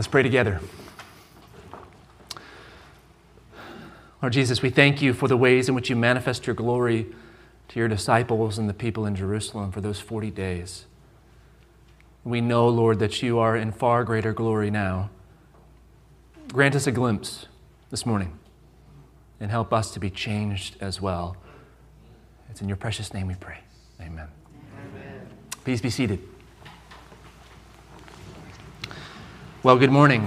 Let's pray together. Lord Jesus, we thank you for the ways in which you manifest your glory to your disciples and the people in Jerusalem for those 40 days. We know, Lord, that you are in far greater glory now. Grant us a glimpse this morning and help us to be changed as well. It's in your precious name we pray. Amen. Amen. Please be seated. Well, good morning.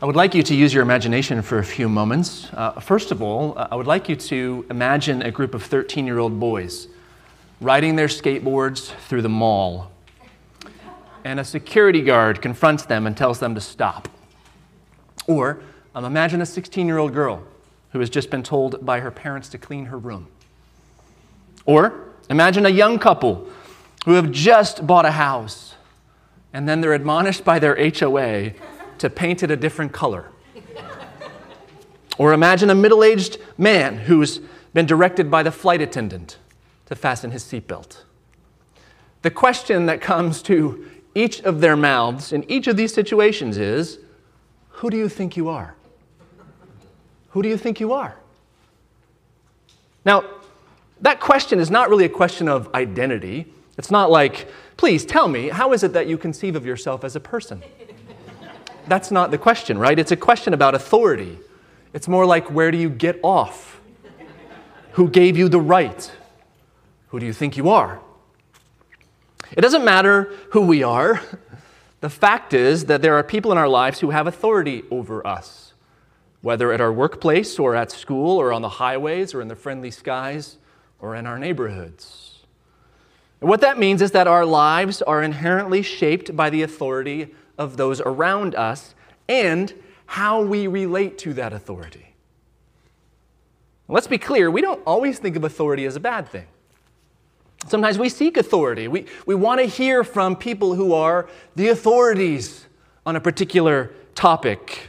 I would like you to use your imagination for a few moments. Uh, first of all, uh, I would like you to imagine a group of 13 year old boys riding their skateboards through the mall. And a security guard confronts them and tells them to stop. Or um, imagine a 16 year old girl who has just been told by her parents to clean her room. Or imagine a young couple who have just bought a house and then they're admonished by their HOA to paint it a different color. or imagine a middle aged man who's been directed by the flight attendant to fasten his seatbelt. The question that comes to each of their mouths in each of these situations is Who do you think you are? Who do you think you are? Now, that question is not really a question of identity. It's not like, please tell me, how is it that you conceive of yourself as a person? That's not the question, right? It's a question about authority. It's more like, where do you get off? Who gave you the right? Who do you think you are? It doesn't matter who we are. The fact is that there are people in our lives who have authority over us, whether at our workplace or at school or on the highways or in the friendly skies or in our neighborhoods. What that means is that our lives are inherently shaped by the authority of those around us and how we relate to that authority. Let's be clear, we don't always think of authority as a bad thing. Sometimes we seek authority. We, we want to hear from people who are the authorities on a particular topic.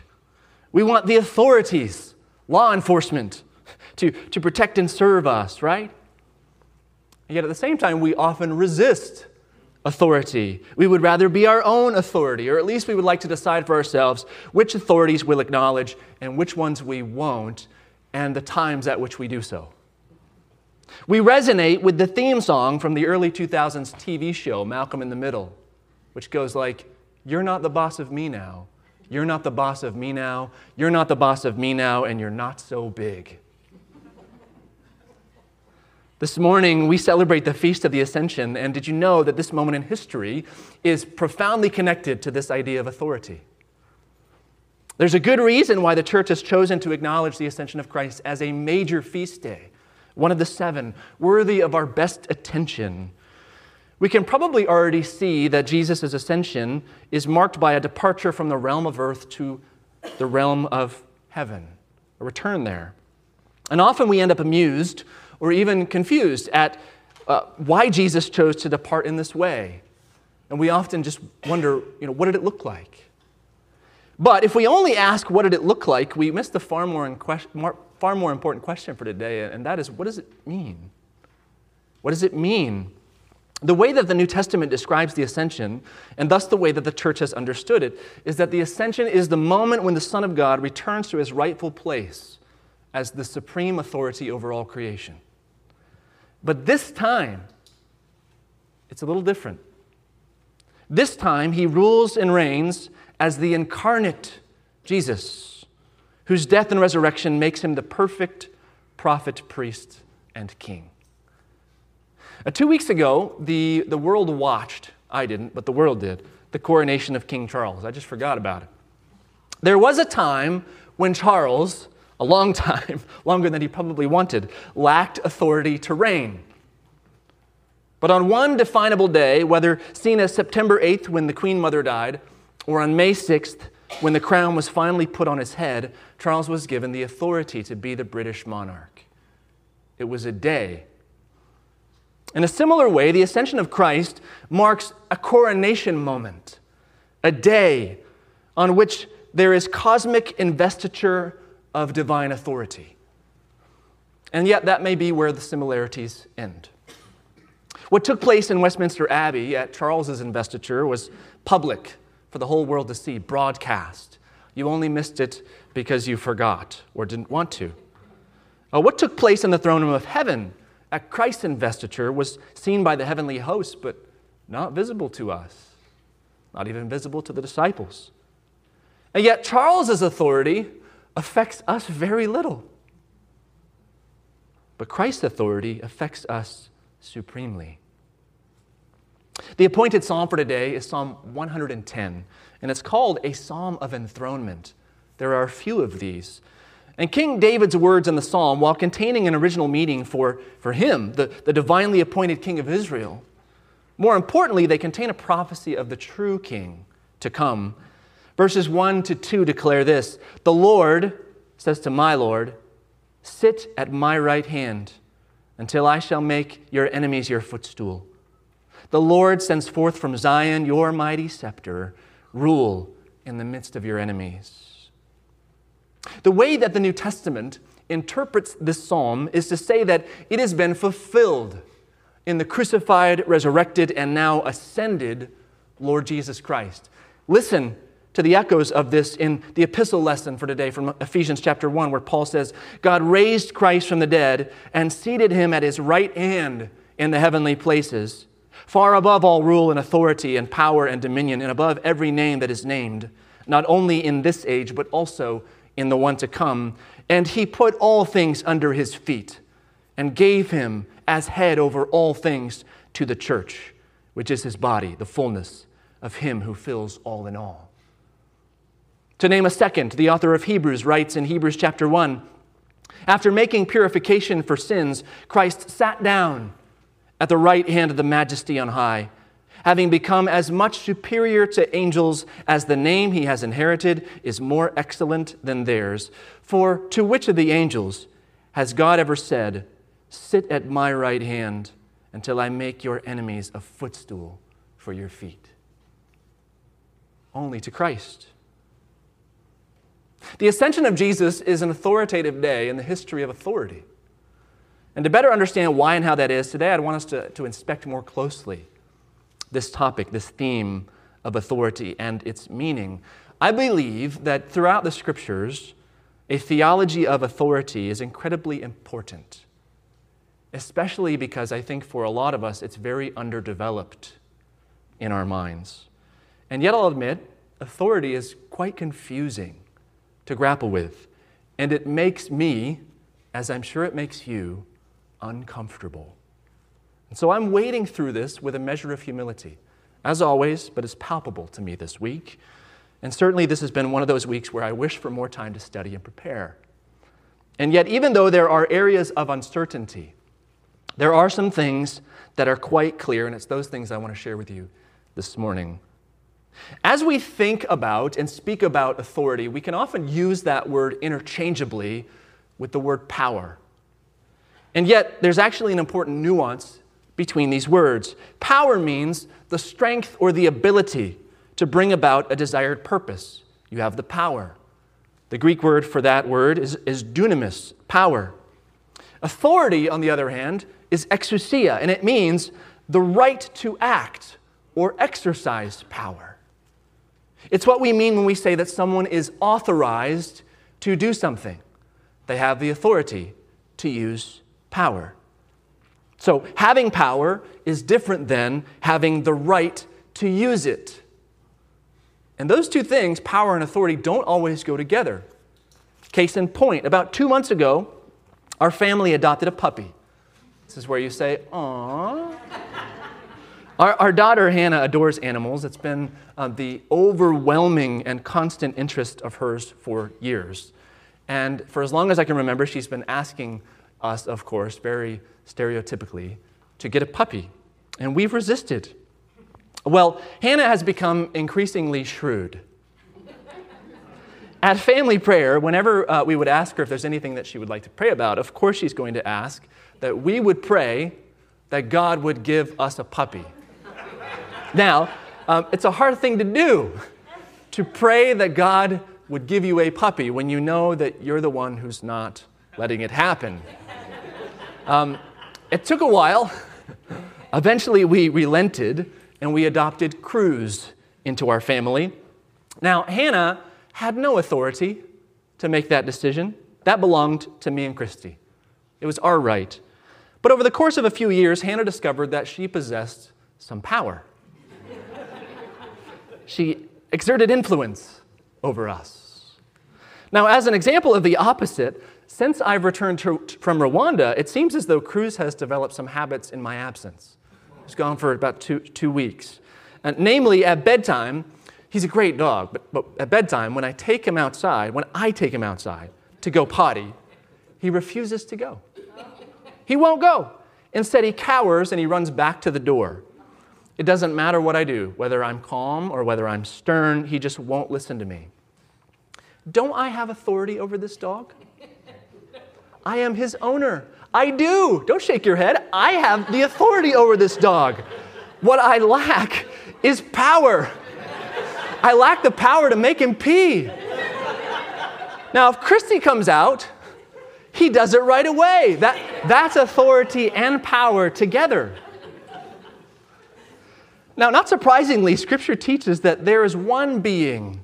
We want the authorities, law enforcement, to, to protect and serve us, right? Yet at the same time, we often resist authority. We would rather be our own authority, or at least we would like to decide for ourselves which authorities we'll acknowledge and which ones we won't, and the times at which we do so. We resonate with the theme song from the early 2000s TV show, Malcolm in the Middle, which goes like, You're not the boss of me now. You're not the boss of me now. You're not the boss of me now, and you're not so big. This morning, we celebrate the Feast of the Ascension, and did you know that this moment in history is profoundly connected to this idea of authority? There's a good reason why the church has chosen to acknowledge the ascension of Christ as a major feast day one of the seven, worthy of our best attention. We can probably already see that Jesus' ascension is marked by a departure from the realm of earth to the realm of heaven, a return there. And often we end up amused or even confused at uh, why Jesus chose to depart in this way. And we often just wonder, you know, what did it look like? But if we only ask what did it look like, we miss the far more, far more important question for today, and that is what does it mean? What does it mean? The way that the New Testament describes the ascension, and thus the way that the church has understood it, is that the ascension is the moment when the Son of God returns to his rightful place as the supreme authority over all creation. But this time, it's a little different. This time, he rules and reigns as the incarnate Jesus whose death and resurrection makes him the perfect prophet, priest, and king. Uh, two weeks ago, the, the world watched, I didn't, but the world did, the coronation of King Charles. I just forgot about it. There was a time when Charles, a long time, longer than he probably wanted, lacked authority to reign. But on one definable day, whether seen as September 8th when the Queen Mother died, or on May 6th when the crown was finally put on his head, Charles was given the authority to be the British monarch. It was a day. In a similar way, the ascension of Christ marks a coronation moment, a day on which there is cosmic investiture of divine authority. And yet, that may be where the similarities end. What took place in Westminster Abbey at Charles's investiture was public for the whole world to see, broadcast. You only missed it because you forgot or didn't want to. Uh, what took place in the throne room of heaven at Christ's investiture was seen by the heavenly hosts, but not visible to us, not even visible to the disciples. And yet, Charles's authority affects us very little. But Christ's authority affects us supremely. The appointed psalm for today is Psalm 110, and it's called a psalm of enthronement. There are a few of these. And King David's words in the psalm, while containing an original meaning for, for him, the, the divinely appointed king of Israel, more importantly, they contain a prophecy of the true king to come. Verses 1 to 2 declare this The Lord says to my Lord, Sit at my right hand until I shall make your enemies your footstool. The Lord sends forth from Zion your mighty scepter, rule in the midst of your enemies. The way that the New Testament interprets this psalm is to say that it has been fulfilled in the crucified, resurrected, and now ascended Lord Jesus Christ. Listen to the echoes of this in the epistle lesson for today from Ephesians chapter 1, where Paul says, God raised Christ from the dead and seated him at his right hand in the heavenly places, far above all rule and authority and power and dominion, and above every name that is named, not only in this age, but also in the one to come. And he put all things under his feet and gave him as head over all things to the church, which is his body, the fullness of him who fills all in all. To name a second, the author of Hebrews writes in Hebrews chapter 1 After making purification for sins, Christ sat down at the right hand of the majesty on high, having become as much superior to angels as the name he has inherited is more excellent than theirs. For to which of the angels has God ever said, Sit at my right hand until I make your enemies a footstool for your feet? Only to Christ. The ascension of Jesus is an authoritative day in the history of authority. And to better understand why and how that is, today I'd want us to, to inspect more closely this topic, this theme of authority and its meaning. I believe that throughout the scriptures, a theology of authority is incredibly important, especially because I think for a lot of us it's very underdeveloped in our minds. And yet, I'll admit, authority is quite confusing to grapple with. And it makes me, as I'm sure it makes you, uncomfortable. And so I'm wading through this with a measure of humility, as always, but it's palpable to me this week. And certainly, this has been one of those weeks where I wish for more time to study and prepare. And yet, even though there are areas of uncertainty, there are some things that are quite clear, and it's those things I want to share with you this morning. As we think about and speak about authority, we can often use that word interchangeably with the word power. And yet, there's actually an important nuance between these words. Power means the strength or the ability to bring about a desired purpose. You have the power. The Greek word for that word is, is dunamis, power. Authority, on the other hand, is exousia, and it means the right to act or exercise power. It's what we mean when we say that someone is authorized to do something. They have the authority to use power. So, having power is different than having the right to use it. And those two things, power and authority, don't always go together. Case in point, about two months ago, our family adopted a puppy. This is where you say, "Aww." Our, our daughter Hannah adores animals. It's been uh, the overwhelming and constant interest of hers for years. And for as long as I can remember, she's been asking us, of course, very stereotypically, to get a puppy. And we've resisted. Well, Hannah has become increasingly shrewd. At family prayer, whenever uh, we would ask her if there's anything that she would like to pray about, of course she's going to ask that we would pray that God would give us a puppy. Now, um, it's a hard thing to do to pray that God would give you a puppy when you know that you're the one who's not letting it happen. Um, it took a while. Eventually, we relented and we adopted Cruz into our family. Now, Hannah had no authority to make that decision. That belonged to me and Christy. It was our right. But over the course of a few years, Hannah discovered that she possessed some power. She exerted influence over us. Now, as an example of the opposite, since I've returned to, from Rwanda, it seems as though Cruz has developed some habits in my absence. He's gone for about two, two weeks. And namely, at bedtime, he's a great dog, but, but at bedtime, when I take him outside, when I take him outside to go potty, he refuses to go. He won't go. Instead, he cowers and he runs back to the door. It doesn't matter what I do, whether I'm calm or whether I'm stern, he just won't listen to me. Don't I have authority over this dog? I am his owner. I do. Don't shake your head. I have the authority over this dog. What I lack is power. I lack the power to make him pee. Now, if Christy comes out, he does it right away. That, that's authority and power together. Now, not surprisingly, Scripture teaches that there is one being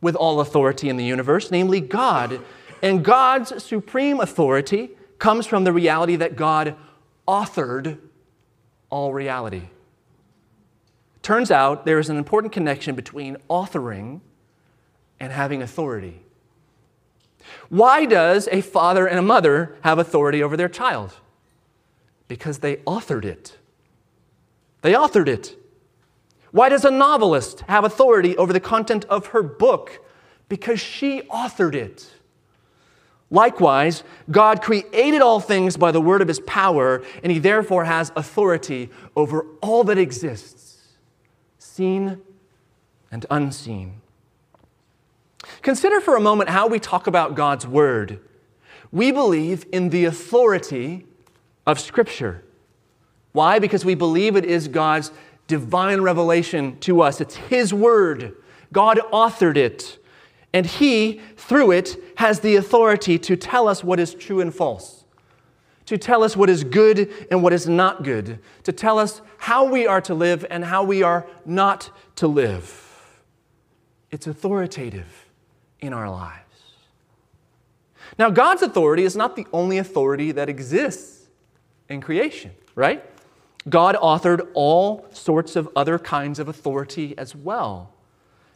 with all authority in the universe, namely God. And God's supreme authority comes from the reality that God authored all reality. Turns out there is an important connection between authoring and having authority. Why does a father and a mother have authority over their child? Because they authored it. They authored it. Why does a novelist have authority over the content of her book? Because she authored it. Likewise, God created all things by the word of his power, and he therefore has authority over all that exists, seen and unseen. Consider for a moment how we talk about God's word. We believe in the authority of Scripture. Why? Because we believe it is God's divine revelation to us. It's His Word. God authored it. And He, through it, has the authority to tell us what is true and false, to tell us what is good and what is not good, to tell us how we are to live and how we are not to live. It's authoritative in our lives. Now, God's authority is not the only authority that exists in creation, right? God authored all sorts of other kinds of authority as well.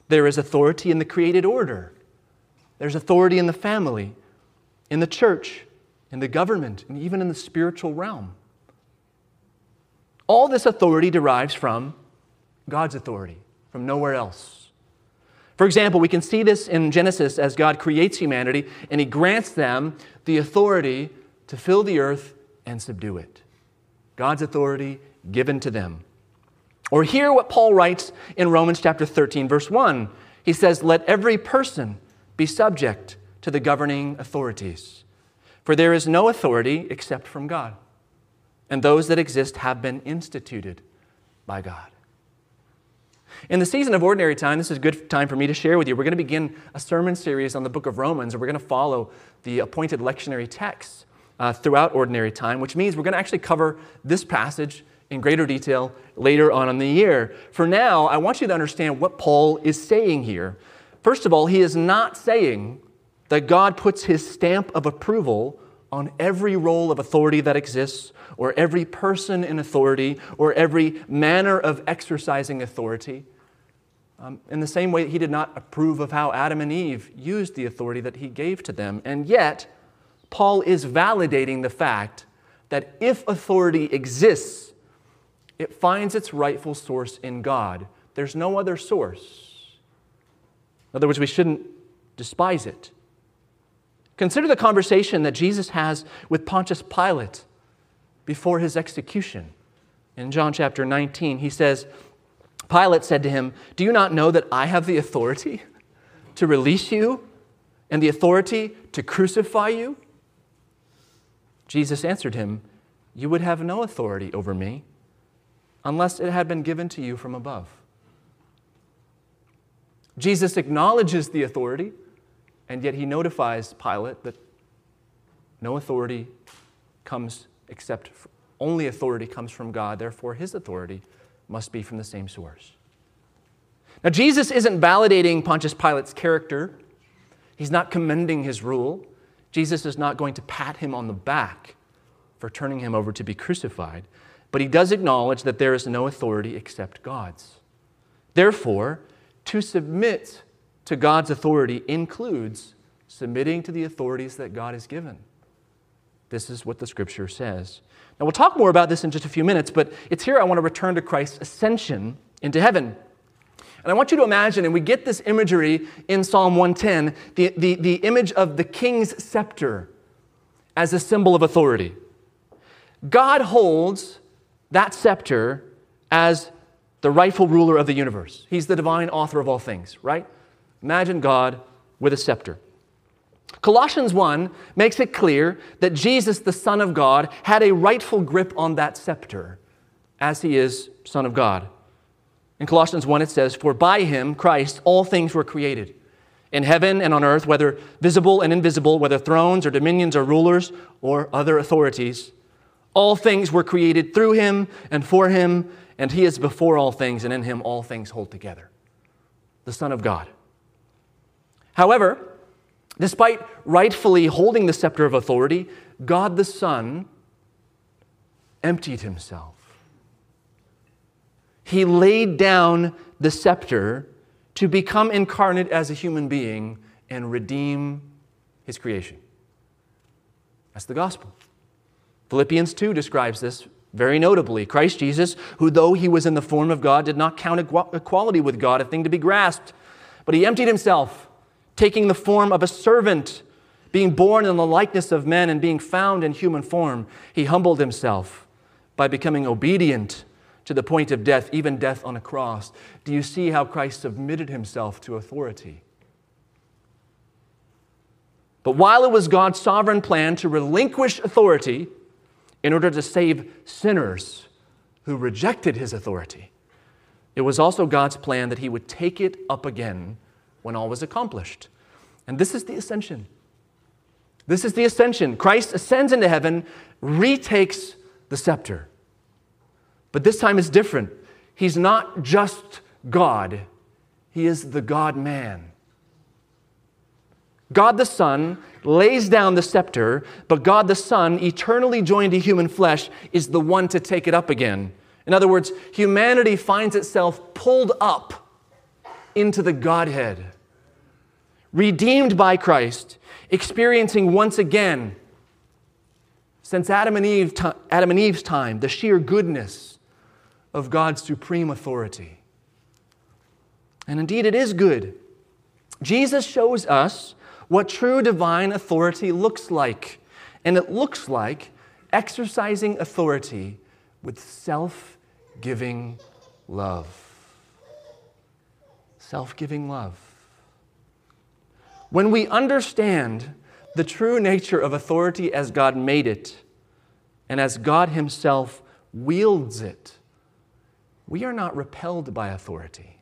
There is authority in the created order, there's authority in the family, in the church, in the government, and even in the spiritual realm. All this authority derives from God's authority, from nowhere else. For example, we can see this in Genesis as God creates humanity and he grants them the authority to fill the earth and subdue it. God's authority given to them. Or hear what Paul writes in Romans chapter 13, verse 1. He says, Let every person be subject to the governing authorities, for there is no authority except from God, and those that exist have been instituted by God. In the season of ordinary time, this is a good time for me to share with you. We're going to begin a sermon series on the book of Romans, and we're going to follow the appointed lectionary texts uh, throughout ordinary time, which means we're going to actually cover this passage in greater detail later on in the year. For now, I want you to understand what Paul is saying here. First of all, he is not saying that God puts his stamp of approval on every role of authority that exists, or every person in authority, or every manner of exercising authority. Um, in the same way, he did not approve of how Adam and Eve used the authority that he gave to them. And yet, Paul is validating the fact that if authority exists, it finds its rightful source in God. There's no other source. In other words, we shouldn't despise it. Consider the conversation that Jesus has with Pontius Pilate before his execution. In John chapter 19, he says, Pilate said to him, Do you not know that I have the authority to release you and the authority to crucify you? Jesus answered him, You would have no authority over me unless it had been given to you from above. Jesus acknowledges the authority, and yet he notifies Pilate that no authority comes except only authority comes from God, therefore his authority must be from the same source. Now, Jesus isn't validating Pontius Pilate's character, he's not commending his rule. Jesus is not going to pat him on the back for turning him over to be crucified, but he does acknowledge that there is no authority except God's. Therefore, to submit to God's authority includes submitting to the authorities that God has given. This is what the scripture says. Now, we'll talk more about this in just a few minutes, but it's here I want to return to Christ's ascension into heaven. And I want you to imagine, and we get this imagery in Psalm 110, the, the, the image of the king's scepter as a symbol of authority. God holds that scepter as the rightful ruler of the universe. He's the divine author of all things, right? Imagine God with a scepter. Colossians 1 makes it clear that Jesus, the Son of God, had a rightful grip on that scepter as he is Son of God. In Colossians 1, it says, For by him, Christ, all things were created, in heaven and on earth, whether visible and invisible, whether thrones or dominions or rulers or other authorities. All things were created through him and for him, and he is before all things, and in him all things hold together. The Son of God. However, Despite rightfully holding the scepter of authority, God the Son emptied himself. He laid down the scepter to become incarnate as a human being and redeem his creation. That's the gospel. Philippians 2 describes this very notably. Christ Jesus, who though he was in the form of God, did not count equality with God a thing to be grasped, but he emptied himself taking the form of a servant, being born in the likeness of men, and being found in human form, he humbled himself by becoming obedient to the point of death, even death on a cross. Do you see how Christ submitted himself to authority? But while it was God's sovereign plan to relinquish authority in order to save sinners who rejected his authority, it was also God's plan that he would take it up again when all was accomplished. And this is the ascension. This is the ascension. Christ ascends into heaven, retakes the scepter. But this time is different. He's not just God, He is the God man. God the Son lays down the scepter, but God the Son, eternally joined to human flesh, is the one to take it up again. In other words, humanity finds itself pulled up into the Godhead. Redeemed by Christ, experiencing once again, since Adam and, Eve, Adam and Eve's time, the sheer goodness of God's supreme authority. And indeed, it is good. Jesus shows us what true divine authority looks like. And it looks like exercising authority with self giving love self giving love. When we understand the true nature of authority as God made it and as God Himself wields it, we are not repelled by authority.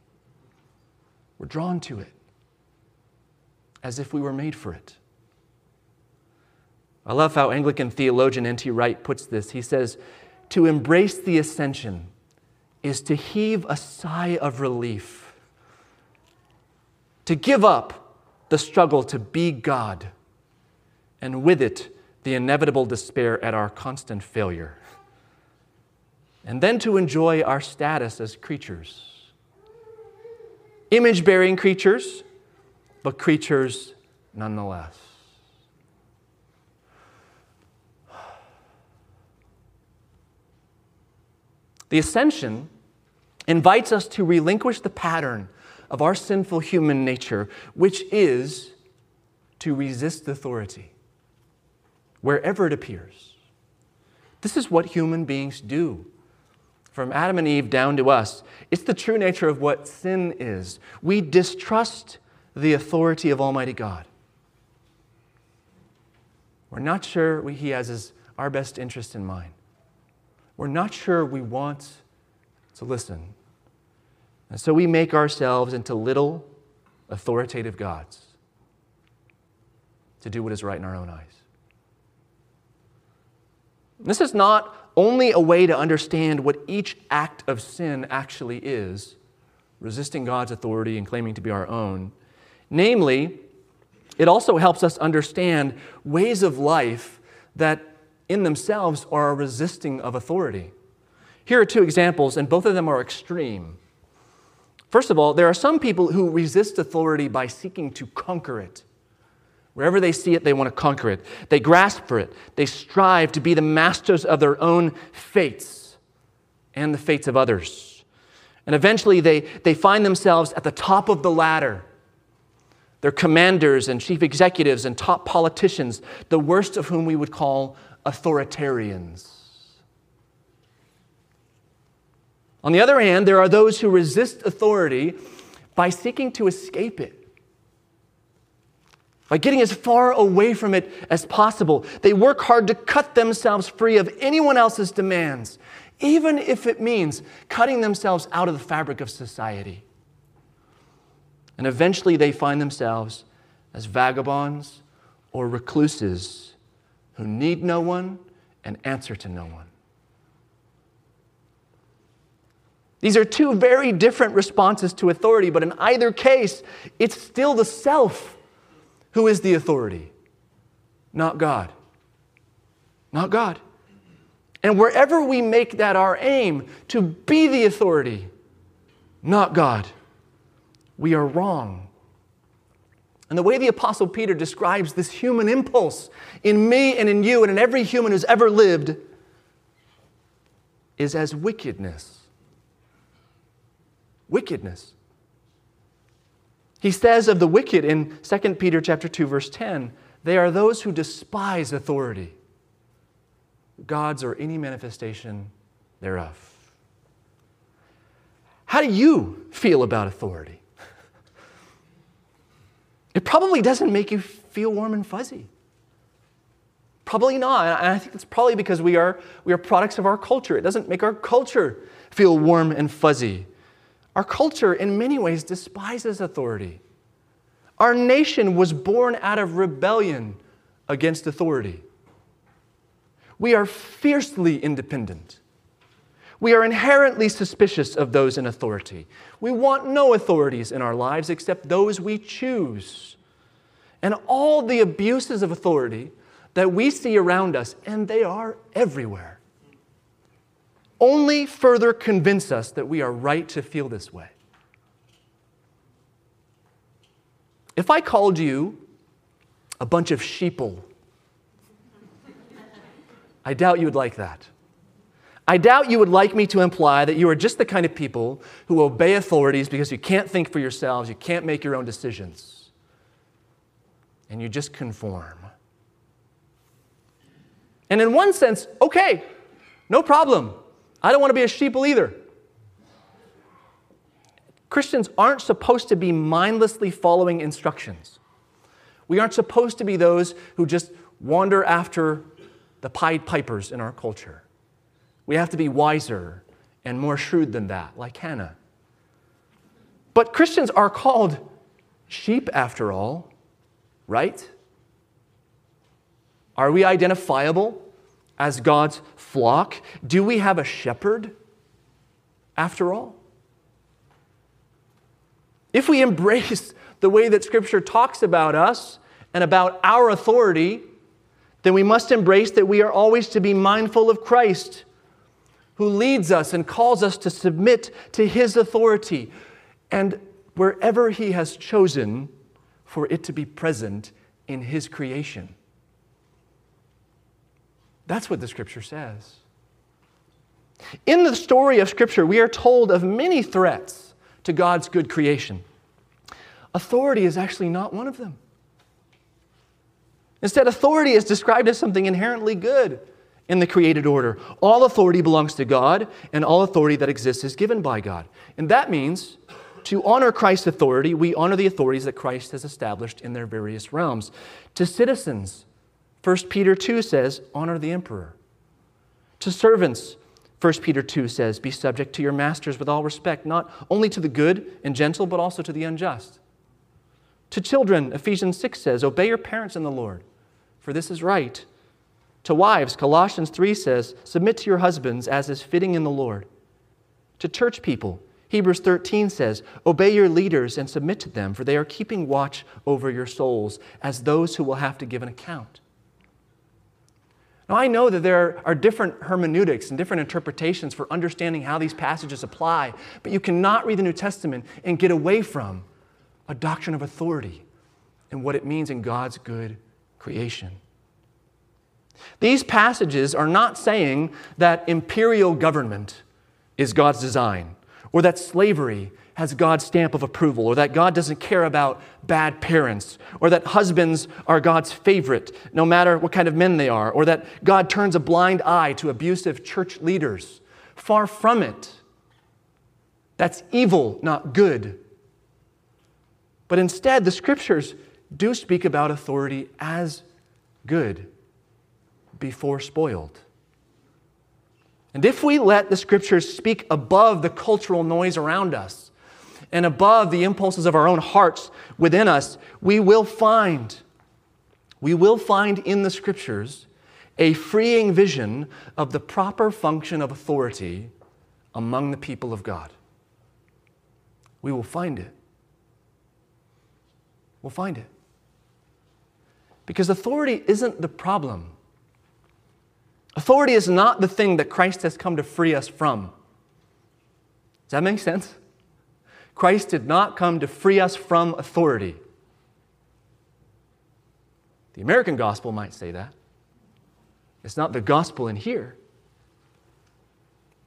We're drawn to it as if we were made for it. I love how Anglican theologian N.T. Wright puts this. He says, To embrace the ascension is to heave a sigh of relief to give up the struggle to be God, and with it, the inevitable despair at our constant failure, and then to enjoy our status as creatures. Image bearing creatures, but creatures nonetheless. The ascension invites us to relinquish the pattern of our sinful human nature, which is to resist authority wherever it appears. This is what human beings do. From Adam and Eve down to us, it's the true nature of what sin is. We distrust the authority of Almighty God. We're not sure He has his, our best interest in mind. We're not sure we want to listen. And so we make ourselves into little authoritative gods to do what is right in our own eyes. This is not only a way to understand what each act of sin actually is, resisting God's authority and claiming to be our own. Namely, it also helps us understand ways of life that in themselves are a resisting of authority. Here are two examples, and both of them are extreme. First of all, there are some people who resist authority by seeking to conquer it. Wherever they see it, they want to conquer it. They grasp for it. They strive to be the masters of their own fates and the fates of others. And eventually, they, they find themselves at the top of the ladder. They're commanders and chief executives and top politicians, the worst of whom we would call authoritarians. On the other hand, there are those who resist authority by seeking to escape it by getting as far away from it as possible. They work hard to cut themselves free of anyone else's demands, even if it means cutting themselves out of the fabric of society. And eventually they find themselves as vagabonds or recluses who need no one and answer to no one. These are two very different responses to authority, but in either case, it's still the self who is the authority? Not God. Not God. And wherever we make that our aim to be the authority, not God, we are wrong. And the way the Apostle Peter describes this human impulse in me and in you and in every human who's ever lived is as wickedness. Wickedness. He says of the wicked in 2 Peter chapter 2 verse 10, they are those who despise authority, God's or any manifestation thereof. How do you feel about authority? It probably doesn't make you feel warm and fuzzy. Probably not. And I think it's probably because we are, we are products of our culture. It doesn't make our culture feel warm and fuzzy. Our culture, in many ways, despises authority. Our nation was born out of rebellion against authority. We are fiercely independent. We are inherently suspicious of those in authority. We want no authorities in our lives except those we choose. And all the abuses of authority that we see around us, and they are everywhere, only further convince us that we are right to feel this way. If I called you a bunch of sheeple, I doubt you would like that. I doubt you would like me to imply that you are just the kind of people who obey authorities because you can't think for yourselves, you can't make your own decisions, and you just conform. And in one sense, okay, no problem. I don't want to be a sheeple either. Christians aren't supposed to be mindlessly following instructions. We aren't supposed to be those who just wander after the Pied Pipers in our culture. We have to be wiser and more shrewd than that, like Hannah. But Christians are called sheep after all, right? Are we identifiable as God's flock? Do we have a shepherd after all? If we embrace the way that Scripture talks about us and about our authority, then we must embrace that we are always to be mindful of Christ, who leads us and calls us to submit to His authority, and wherever He has chosen for it to be present in His creation. That's what the scripture says. In the story of scripture, we are told of many threats to God's good creation. Authority is actually not one of them. Instead, authority is described as something inherently good in the created order. All authority belongs to God, and all authority that exists is given by God. And that means to honor Christ's authority, we honor the authorities that Christ has established in their various realms. To citizens, 1 Peter 2 says, honor the emperor. To servants, 1 Peter 2 says, be subject to your masters with all respect, not only to the good and gentle, but also to the unjust. To children, Ephesians 6 says, obey your parents in the Lord, for this is right. To wives, Colossians 3 says, submit to your husbands as is fitting in the Lord. To church people, Hebrews 13 says, Obey your leaders and submit to them, for they are keeping watch over your souls as those who will have to give an account. Now, I know that there are different hermeneutics and different interpretations for understanding how these passages apply, but you cannot read the New Testament and get away from a doctrine of authority and what it means in God's good creation. These passages are not saying that imperial government is God's design or that slavery has God's stamp of approval, or that God doesn't care about bad parents, or that husbands are God's favorite, no matter what kind of men they are, or that God turns a blind eye to abusive church leaders. Far from it. That's evil, not good. But instead, the scriptures do speak about authority as good before spoiled. And if we let the scriptures speak above the cultural noise around us, and above the impulses of our own hearts within us, we will find, we will find in the scriptures a freeing vision of the proper function of authority among the people of God. We will find it. We'll find it. Because authority isn't the problem. Authority is not the thing that Christ has come to free us from. Does that make sense? Christ did not come to free us from authority. The American gospel might say that. It's not the gospel in here.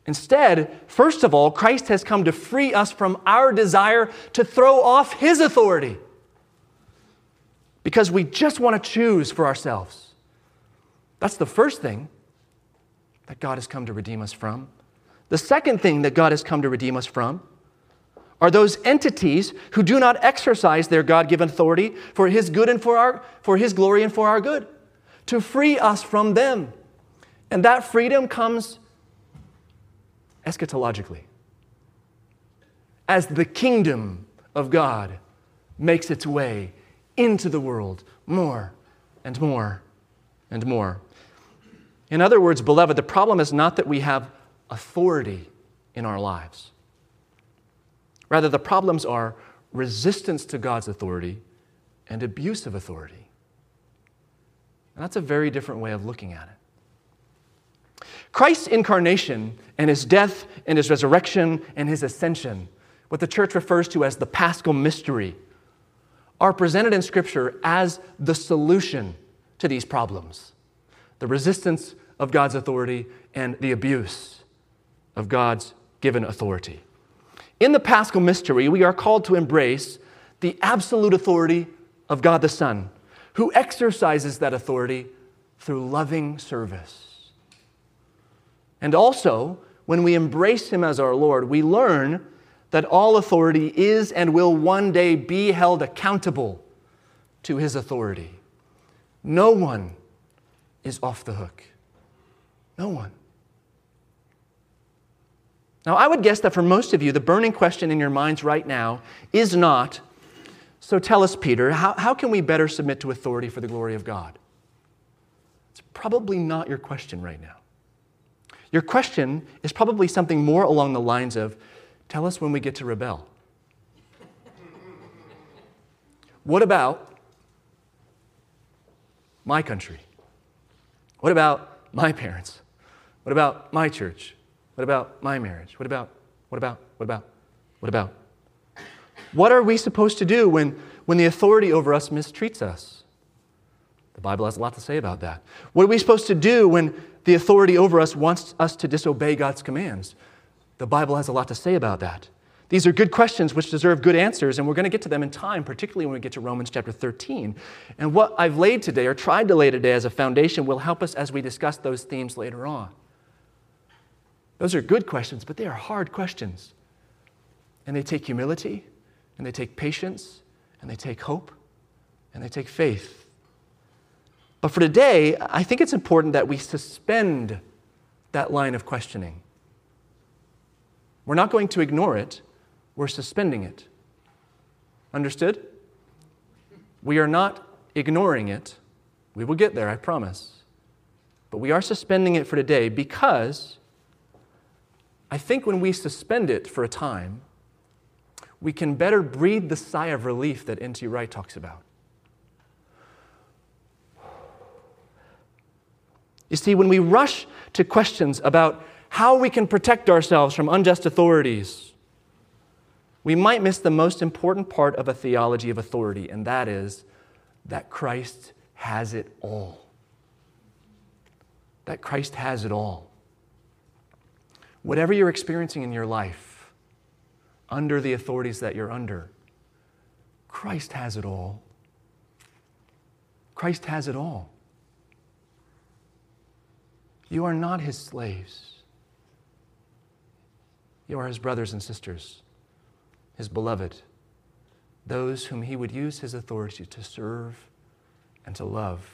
Instead, first of all, Christ has come to free us from our desire to throw off his authority because we just want to choose for ourselves. That's the first thing that God has come to redeem us from. The second thing that God has come to redeem us from are those entities who do not exercise their God given authority for His good and for, our, for His glory and for our good, to free us from them. And that freedom comes eschatologically. As the kingdom of God makes its way into the world more and more and more. In other words, beloved, the problem is not that we have authority in our lives. Rather, the problems are resistance to God's authority and abuse of authority. And that's a very different way of looking at it. Christ's incarnation and his death and his resurrection and his ascension, what the church refers to as the paschal mystery, are presented in Scripture as the solution to these problems the resistance of God's authority and the abuse of God's given authority. In the paschal mystery, we are called to embrace the absolute authority of God the Son, who exercises that authority through loving service. And also, when we embrace Him as our Lord, we learn that all authority is and will one day be held accountable to His authority. No one is off the hook. No one. Now, I would guess that for most of you, the burning question in your minds right now is not, so tell us, Peter, how, how can we better submit to authority for the glory of God? It's probably not your question right now. Your question is probably something more along the lines of, tell us when we get to rebel. what about my country? What about my parents? What about my church? What about my marriage? What about, what about, what about, what about? What are we supposed to do when, when the authority over us mistreats us? The Bible has a lot to say about that. What are we supposed to do when the authority over us wants us to disobey God's commands? The Bible has a lot to say about that. These are good questions which deserve good answers, and we're going to get to them in time, particularly when we get to Romans chapter 13. And what I've laid today, or tried to lay today as a foundation, will help us as we discuss those themes later on. Those are good questions, but they are hard questions. And they take humility, and they take patience, and they take hope, and they take faith. But for today, I think it's important that we suspend that line of questioning. We're not going to ignore it, we're suspending it. Understood? We are not ignoring it. We will get there, I promise. But we are suspending it for today because I think when we suspend it for a time, we can better breathe the sigh of relief that N.T. Wright talks about. You see, when we rush to questions about how we can protect ourselves from unjust authorities, we might miss the most important part of a theology of authority, and that is that Christ has it all. That Christ has it all. Whatever you're experiencing in your life, under the authorities that you're under, Christ has it all. Christ has it all. You are not his slaves. You are his brothers and sisters, his beloved, those whom he would use his authority to serve and to love.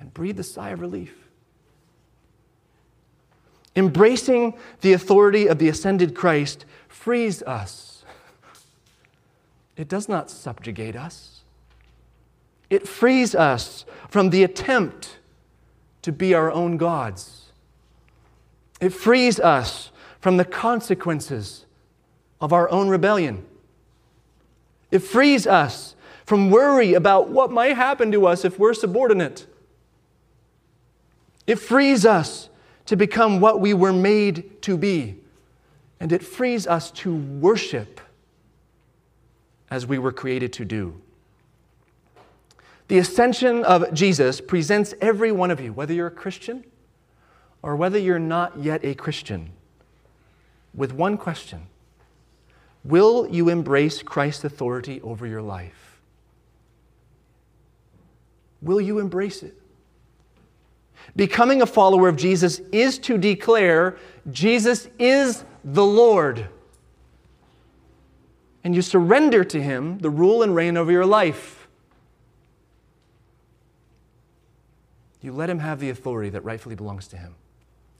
And breathe a sigh of relief. Embracing the authority of the ascended Christ frees us. It does not subjugate us. It frees us from the attempt to be our own gods. It frees us from the consequences of our own rebellion. It frees us from worry about what might happen to us if we're subordinate. It frees us to become what we were made to be. And it frees us to worship as we were created to do. The ascension of Jesus presents every one of you, whether you're a Christian or whether you're not yet a Christian, with one question Will you embrace Christ's authority over your life? Will you embrace it? Becoming a follower of Jesus is to declare Jesus is the Lord. And you surrender to Him the rule and reign over your life. You let Him have the authority that rightfully belongs to Him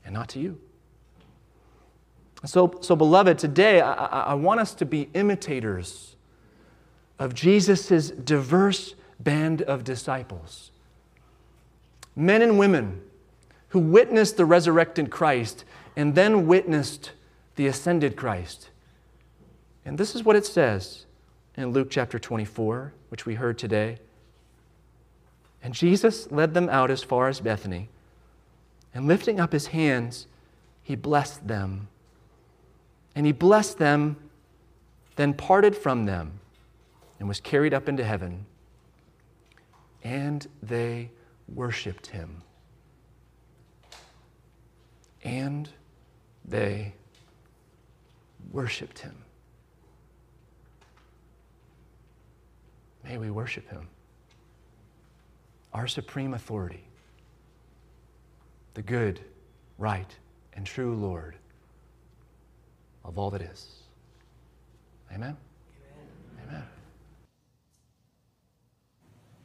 and not to you. So, so beloved, today I, I want us to be imitators of Jesus' diverse band of disciples men and women who witnessed the resurrected Christ and then witnessed the ascended Christ. And this is what it says in Luke chapter 24, which we heard today. And Jesus led them out as far as Bethany, and lifting up his hands, he blessed them. And he blessed them, then parted from them, and was carried up into heaven. And they worshiped him. And they worshiped him. May we worship him, our supreme authority, the good, right, and true Lord of all that is. Amen.